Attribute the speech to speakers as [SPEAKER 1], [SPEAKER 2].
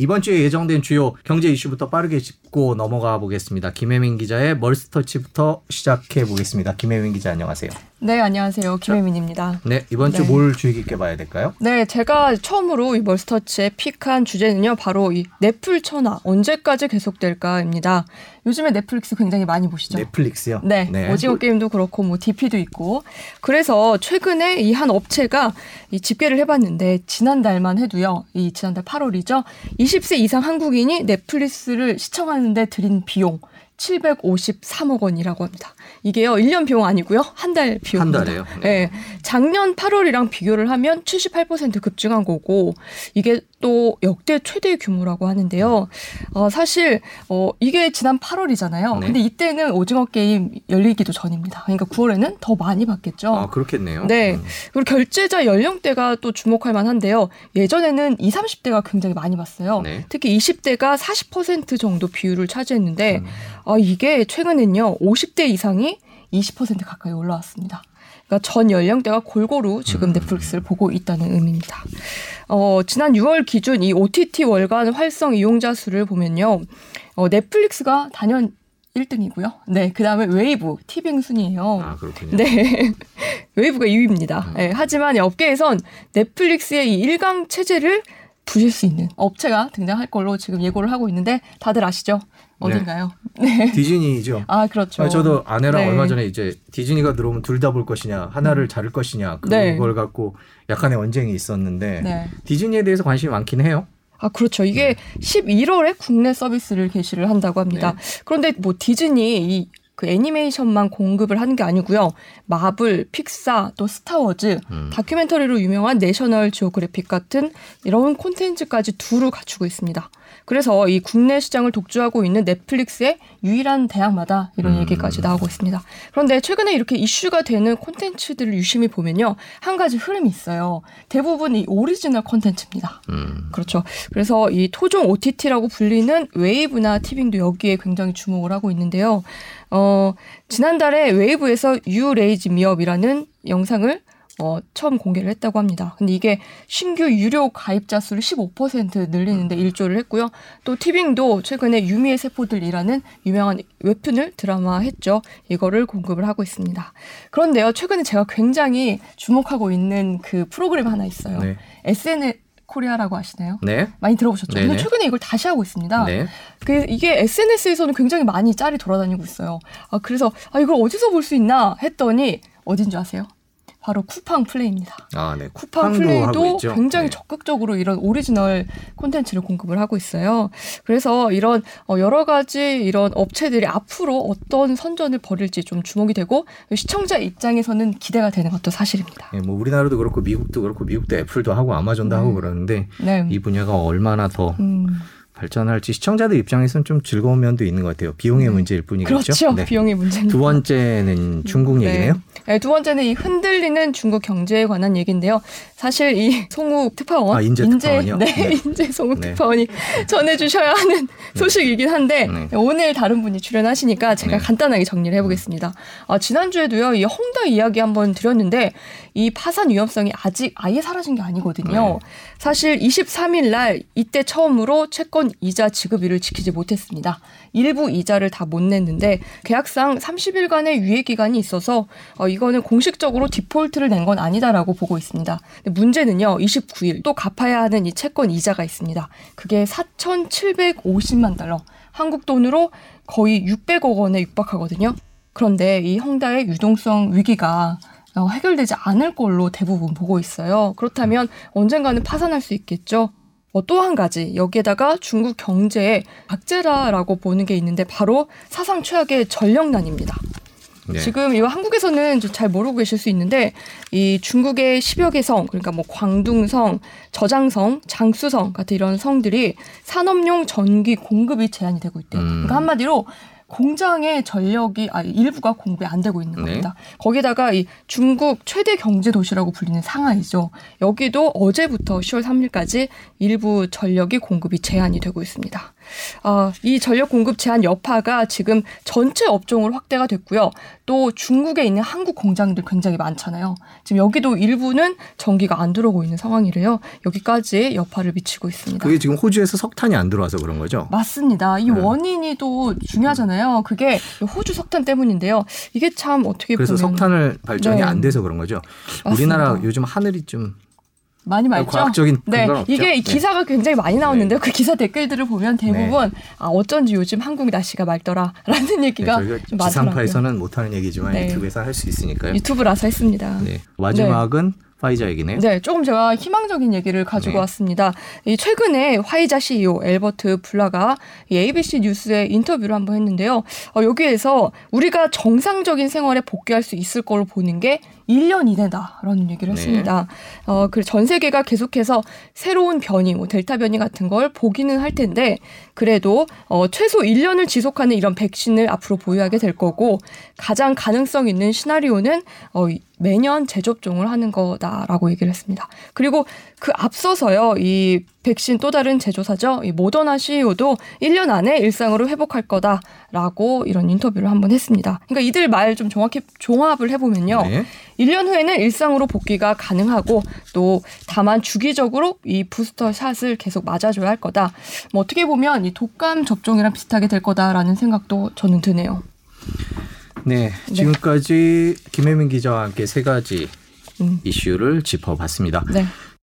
[SPEAKER 1] 이번 주에 예정된 주요 경제 이슈부터 빠르게 짚고 넘어가 보겠습니다. 김혜민 기자의 멀스터치부터 시작해 보겠습니다. 김혜민 기자 안녕하세요.
[SPEAKER 2] 네, 안녕하세요. 김혜민입니다.
[SPEAKER 1] 네, 이번 주
[SPEAKER 2] 네.
[SPEAKER 1] 뭘 주의 깊게 봐야 될까요?
[SPEAKER 2] 네, 제가 처음으로 이 멀스터치에 픽한 주제는요, 바로 이 넷플 천화 언제까지 계속될까입니다. 요즘에 넷플릭스 굉장히 많이 보시죠?
[SPEAKER 1] 넷플릭스요.
[SPEAKER 2] 네, 오징어 게임도 그렇고 뭐 DP도 있고 그래서 최근에 이 한 업체가 이 집계를 해 봤는데 지난달만 해도요, 이 지난달 8월이죠, 20세 이상 한국인이 넷플릭스를 시청하는데 들인 비용 753억 원이라고 합니다. 이게요, 1년 비용 아니고요, 한 달 비용입니다.
[SPEAKER 1] 한 달에요?
[SPEAKER 2] 네. 작년 8월이랑 비교를 하면 78% 급증한 거고 이게 또 역대 최대 규모라고 하는데요. 어, 사실 어, 이게 지난 8월이잖아요.
[SPEAKER 1] 네.
[SPEAKER 2] 근데 이때는 오징어 게임 열리기도 전입니다. 그러니까 9월에는 더 많이 받겠죠.
[SPEAKER 1] 아, 그렇겠네요.
[SPEAKER 2] 네.
[SPEAKER 1] 음.
[SPEAKER 2] 그리고 결제자 연령대가 또 주목할 만한데요. 예전에는 20, 30대가 굉장히 많이 봤어요.
[SPEAKER 1] 네.
[SPEAKER 2] 특히 20대가 40% 정도 비율을 차지했는데
[SPEAKER 1] 음.
[SPEAKER 2] 아, 이게 최근엔요. 50대 이상이 20% 가까이 올라왔습니다. 그러니까 전 연령대가 골고루 지금
[SPEAKER 1] 음.
[SPEAKER 2] 넷플릭스를 보고 있다는 의미입니다. 어, 지난 6월 기준 이 OTT 월간 활성 이용자 수를 보면요. 어, 넷플릭스가 단연 1등이고요. 네, 그 다음에 웨이브, 티빙 순이에요.
[SPEAKER 1] 아, 그렇군요.
[SPEAKER 2] 네. 웨이브가 2위입니다.
[SPEAKER 1] 음.
[SPEAKER 2] 네, 하지만 이 업계에선 넷플릭스의 이 일강 체제를 부술 수 있는 업체가 등장할 걸로 지금 예고를 하고 있는데 다들 아시죠? 어딘가요? 네.
[SPEAKER 1] 디즈니죠.
[SPEAKER 2] 아, 그렇죠.
[SPEAKER 1] 아, 저도 아내랑
[SPEAKER 2] 네.
[SPEAKER 1] 얼마 전에 이제 디즈니가 들어오면 둘 다 볼 것이냐, 하나를 자를 것이냐,
[SPEAKER 2] 네.
[SPEAKER 1] 그걸 갖고 약간의 언쟁이 있었는데
[SPEAKER 2] 네.
[SPEAKER 1] 디즈니에 대해서 관심이 많긴 해요.
[SPEAKER 2] 아, 그렇죠. 이게 11월에 국내 서비스를 개시를 한다고 합니다. 그런데 뭐 디즈니 이 그 애니메이션만 공급을 하는 게 아니고요. 마블, 픽사, 또 스타워즈,
[SPEAKER 1] 음.
[SPEAKER 2] 다큐멘터리로 유명한 내셔널 지오그래픽 같은 이런 콘텐츠까지 두루 갖추고 있습니다. 그래서 이 국내 시장을 독주하고 있는 넷플릭스의 유일한 대항마다 이런
[SPEAKER 1] 음.
[SPEAKER 2] 얘기까지 나오고 있습니다. 그런데 최근에 이렇게 이슈가 되는 콘텐츠들을 유심히 보면요. 한 가지 흐름이 있어요. 대부분 이 오리지널 콘텐츠입니다.
[SPEAKER 1] 음.
[SPEAKER 2] 그렇죠. 그래서 이 토종 OTT라고 불리는 웨이브나 티빙도 여기에 굉장히 주목을 하고 있는데요. 어, 지난달에 웨이브에서 Me Up이라는 영상을 어, 처음 공개를 했다고 합니다. 근데 이게 신규 유료 가입자 수를 15% 늘리는데 일조를 했고요. 또 티빙도 최근에 유미의 세포들이라는 유명한 웹툰을 드라마 했죠. 이거를 공급을 하고 있습니다. 그런데요, 최근에 제가 굉장히 주목하고 있는 그 프로그램 하나 있어요.
[SPEAKER 1] 네.
[SPEAKER 2] SNL 코리아라고 아시나요?
[SPEAKER 1] 네.
[SPEAKER 2] 많이 들어보셨죠?
[SPEAKER 1] 네네.
[SPEAKER 2] 근데 최근에 이걸 다시 하고 있습니다.
[SPEAKER 1] 네.
[SPEAKER 2] 그 이게 SNS에서는 굉장히 많이 짤이 돌아다니고 있어요. 아 그래서 아 이걸 어디서 볼 수 있나 했더니 어딘 줄 아세요? 바로 쿠팡 플레이입니다.
[SPEAKER 1] 아, 네.
[SPEAKER 2] 쿠팡 플레이도. 굉장히
[SPEAKER 1] 네.
[SPEAKER 2] 적극적으로 이런 오리지널 콘텐츠를 공급을 하고 있어요. 그래서 이런 어, 여러 가지 이런 업체들이 앞으로 어떤 선전을 벌일지 좀 주목이 되고 시청자 입장에서는 기대가 되는 것도 사실입니다.
[SPEAKER 1] 예, 뭐 우리나라도 그렇고 미국도 그렇고 미국도 애플도 하고 아마존도
[SPEAKER 2] 네.
[SPEAKER 1] 하고 그러는데
[SPEAKER 2] 네.
[SPEAKER 1] 이 분야가 얼마나 더
[SPEAKER 2] 음,
[SPEAKER 1] 발전할지 시청자들 입장에서는 좀 즐거운 면도 있는 것 같아요. 비용의
[SPEAKER 2] 네.
[SPEAKER 1] 문제일 뿐이겠죠.
[SPEAKER 2] 그렇죠.
[SPEAKER 1] 네.
[SPEAKER 2] 비용의 문제입니다.
[SPEAKER 1] 두 번째는 중국
[SPEAKER 2] 네.
[SPEAKER 1] 얘기네요.
[SPEAKER 2] 네, 두 번째는 이 흔들리는 중국 경제에 관한 얘기인데요. 사실 이 송욱 특파원,
[SPEAKER 1] 아, 인재 특파원이요?
[SPEAKER 2] 네,
[SPEAKER 1] 네.
[SPEAKER 2] 인재 송욱
[SPEAKER 1] 네.
[SPEAKER 2] 특파원이 전해주셔야 하는 소식이긴 한데
[SPEAKER 1] 네.
[SPEAKER 2] 오늘 다른 분이 출연하시니까 제가
[SPEAKER 1] 네.
[SPEAKER 2] 간단하게 정리를 해보겠습니다. 아, 지난주에도요, 이 헝다 이야기 한번 드렸는데 이 파산 위험성이 아직 아예 사라진 게 아니거든요.
[SPEAKER 1] 네.
[SPEAKER 2] 사실 23일 날 이때 처음으로 채권 이자 지급일을 지키지 못했습니다. 일부 이자를 다 못 냈는데 계약상 30일간의 유예 기간이 있어서 어, 이거는 공식적으로 디폴트를 낸 건 아니다라고 보고 있습니다. 문제는요. 29일 또 갚아야 하는 이 채권 이자가 있습니다. 그게 4,750만 달러. 한국 돈으로 거의 600억 원에 육박하거든요. 그런데 이 헝다의 유동성 위기가 어, 해결되지 않을 걸로 대부분 보고 있어요. 그렇다면 언젠가는 파산할 수 있겠죠. 어, 또 한 가지 여기에다가 중국 경제의 악재라라고 보는 게 있는데 바로 사상 최악의 전력난입니다.
[SPEAKER 1] 네.
[SPEAKER 2] 지금 이거 한국에서는 좀잘 모르고 계실 수 있는데 이 중국의 10여 개 성, 그러니까 뭐 광둥성, 저장성, 장수성 같은 이런 성들이 산업용 전기 공급이 제한이 되고 있대요.
[SPEAKER 1] 음.
[SPEAKER 2] 그러니까 한마디로 공장의 전력이 아 일부가 공급이 안 되고 있는
[SPEAKER 1] 네.
[SPEAKER 2] 겁니다. 거기다가 이 중국 최대 경제 도시라고 불리는 상하이죠. 여기도 어제부터 10월 3일까지 일부 전력이 공급이 제한이 되고 있습니다. 아, 이 전력 공급 제한 여파가 지금 전체 업종으로 확대가 됐고요. 또 중국에 있는 한국 공장들 굉장히 많잖아요. 지금 여기도 일부는 전기가 안 들어오고 있는 상황이래요. 여기까지 여파를 미치고 있습니다.
[SPEAKER 1] 그게 지금 호주에서 석탄이 안 들어와서 그런 거죠?
[SPEAKER 2] 맞습니다. 이
[SPEAKER 1] 네.
[SPEAKER 2] 원인이 또 중요하잖아요. 그게 호주 석탄 때문인데요. 이게 참 어떻게
[SPEAKER 1] 그래서
[SPEAKER 2] 보면
[SPEAKER 1] 석탄을 발전이
[SPEAKER 2] 네.
[SPEAKER 1] 안 돼서 그런 거죠.
[SPEAKER 2] 맞습니다.
[SPEAKER 1] 우리나라 요즘 하늘이 좀
[SPEAKER 2] 많이 맑죠.
[SPEAKER 1] 과학적인
[SPEAKER 2] 네. 이게
[SPEAKER 1] 네.
[SPEAKER 2] 기사가 굉장히 많이 나오는데요. 그 기사 댓글들을 보면 대부분 아 어쩐지 요즘 한국 날씨가 맑더라라는
[SPEAKER 1] 네,
[SPEAKER 2] 얘기가
[SPEAKER 1] 저희가
[SPEAKER 2] 좀 많더라고요.
[SPEAKER 1] 지상파에서는 못하는 얘기지만
[SPEAKER 2] 네.
[SPEAKER 1] 유튜브에서 할 수 있으니까요.
[SPEAKER 2] 유튜브라서 했습니다.
[SPEAKER 1] 네. 마지막은 파이자 얘기네요.
[SPEAKER 2] 네, 조금 제가 희망적인 얘기를 가지고
[SPEAKER 1] 네.
[SPEAKER 2] 왔습니다. 이 최근에 화이자 CEO 엘버트 블라가 이 ABC 뉴스에 인터뷰를 한번 했는데요. 어, 여기에서 우리가 정상적인 생활에 복귀할 수 있을 걸로 보는 게 1년 이내다라는 얘기를
[SPEAKER 1] 네.
[SPEAKER 2] 했습니다. 어, 그전 세계가 계속해서 새로운 변이, 뭐 델타 변이 같은 걸 보기는 할 텐데 그래도 어, 최소 1년을 지속하는 이런 백신을 앞으로 보유하게 될 거고 가장 가능성 있는 시나리오는 어, 이- 매년 재접종을 하는 거다라고 얘기를 했습니다. 그리고 그 앞서서요, 이 백신 또 다른 제조사죠, 이 모더나 CEO도 1년 안에 일상으로 회복할 거다라고 이런 인터뷰를 한번 했습니다. 그러니까 이들 말 좀 정확히 종합을 해보면요.
[SPEAKER 1] 네.
[SPEAKER 2] 1년 후에는 일상으로 복귀가 가능하고 또 다만 주기적으로 이 부스터 샷을 계속 맞아줘야 할 거다. 뭐 어떻게 보면 이 독감 접종이랑 비슷하게 될 거다라는 생각도 저는 드네요.
[SPEAKER 1] 네. 지금까지 김혜민 기자와 함께 세 가지
[SPEAKER 2] 음.
[SPEAKER 1] 이슈를 짚어봤습니다.
[SPEAKER 2] 네.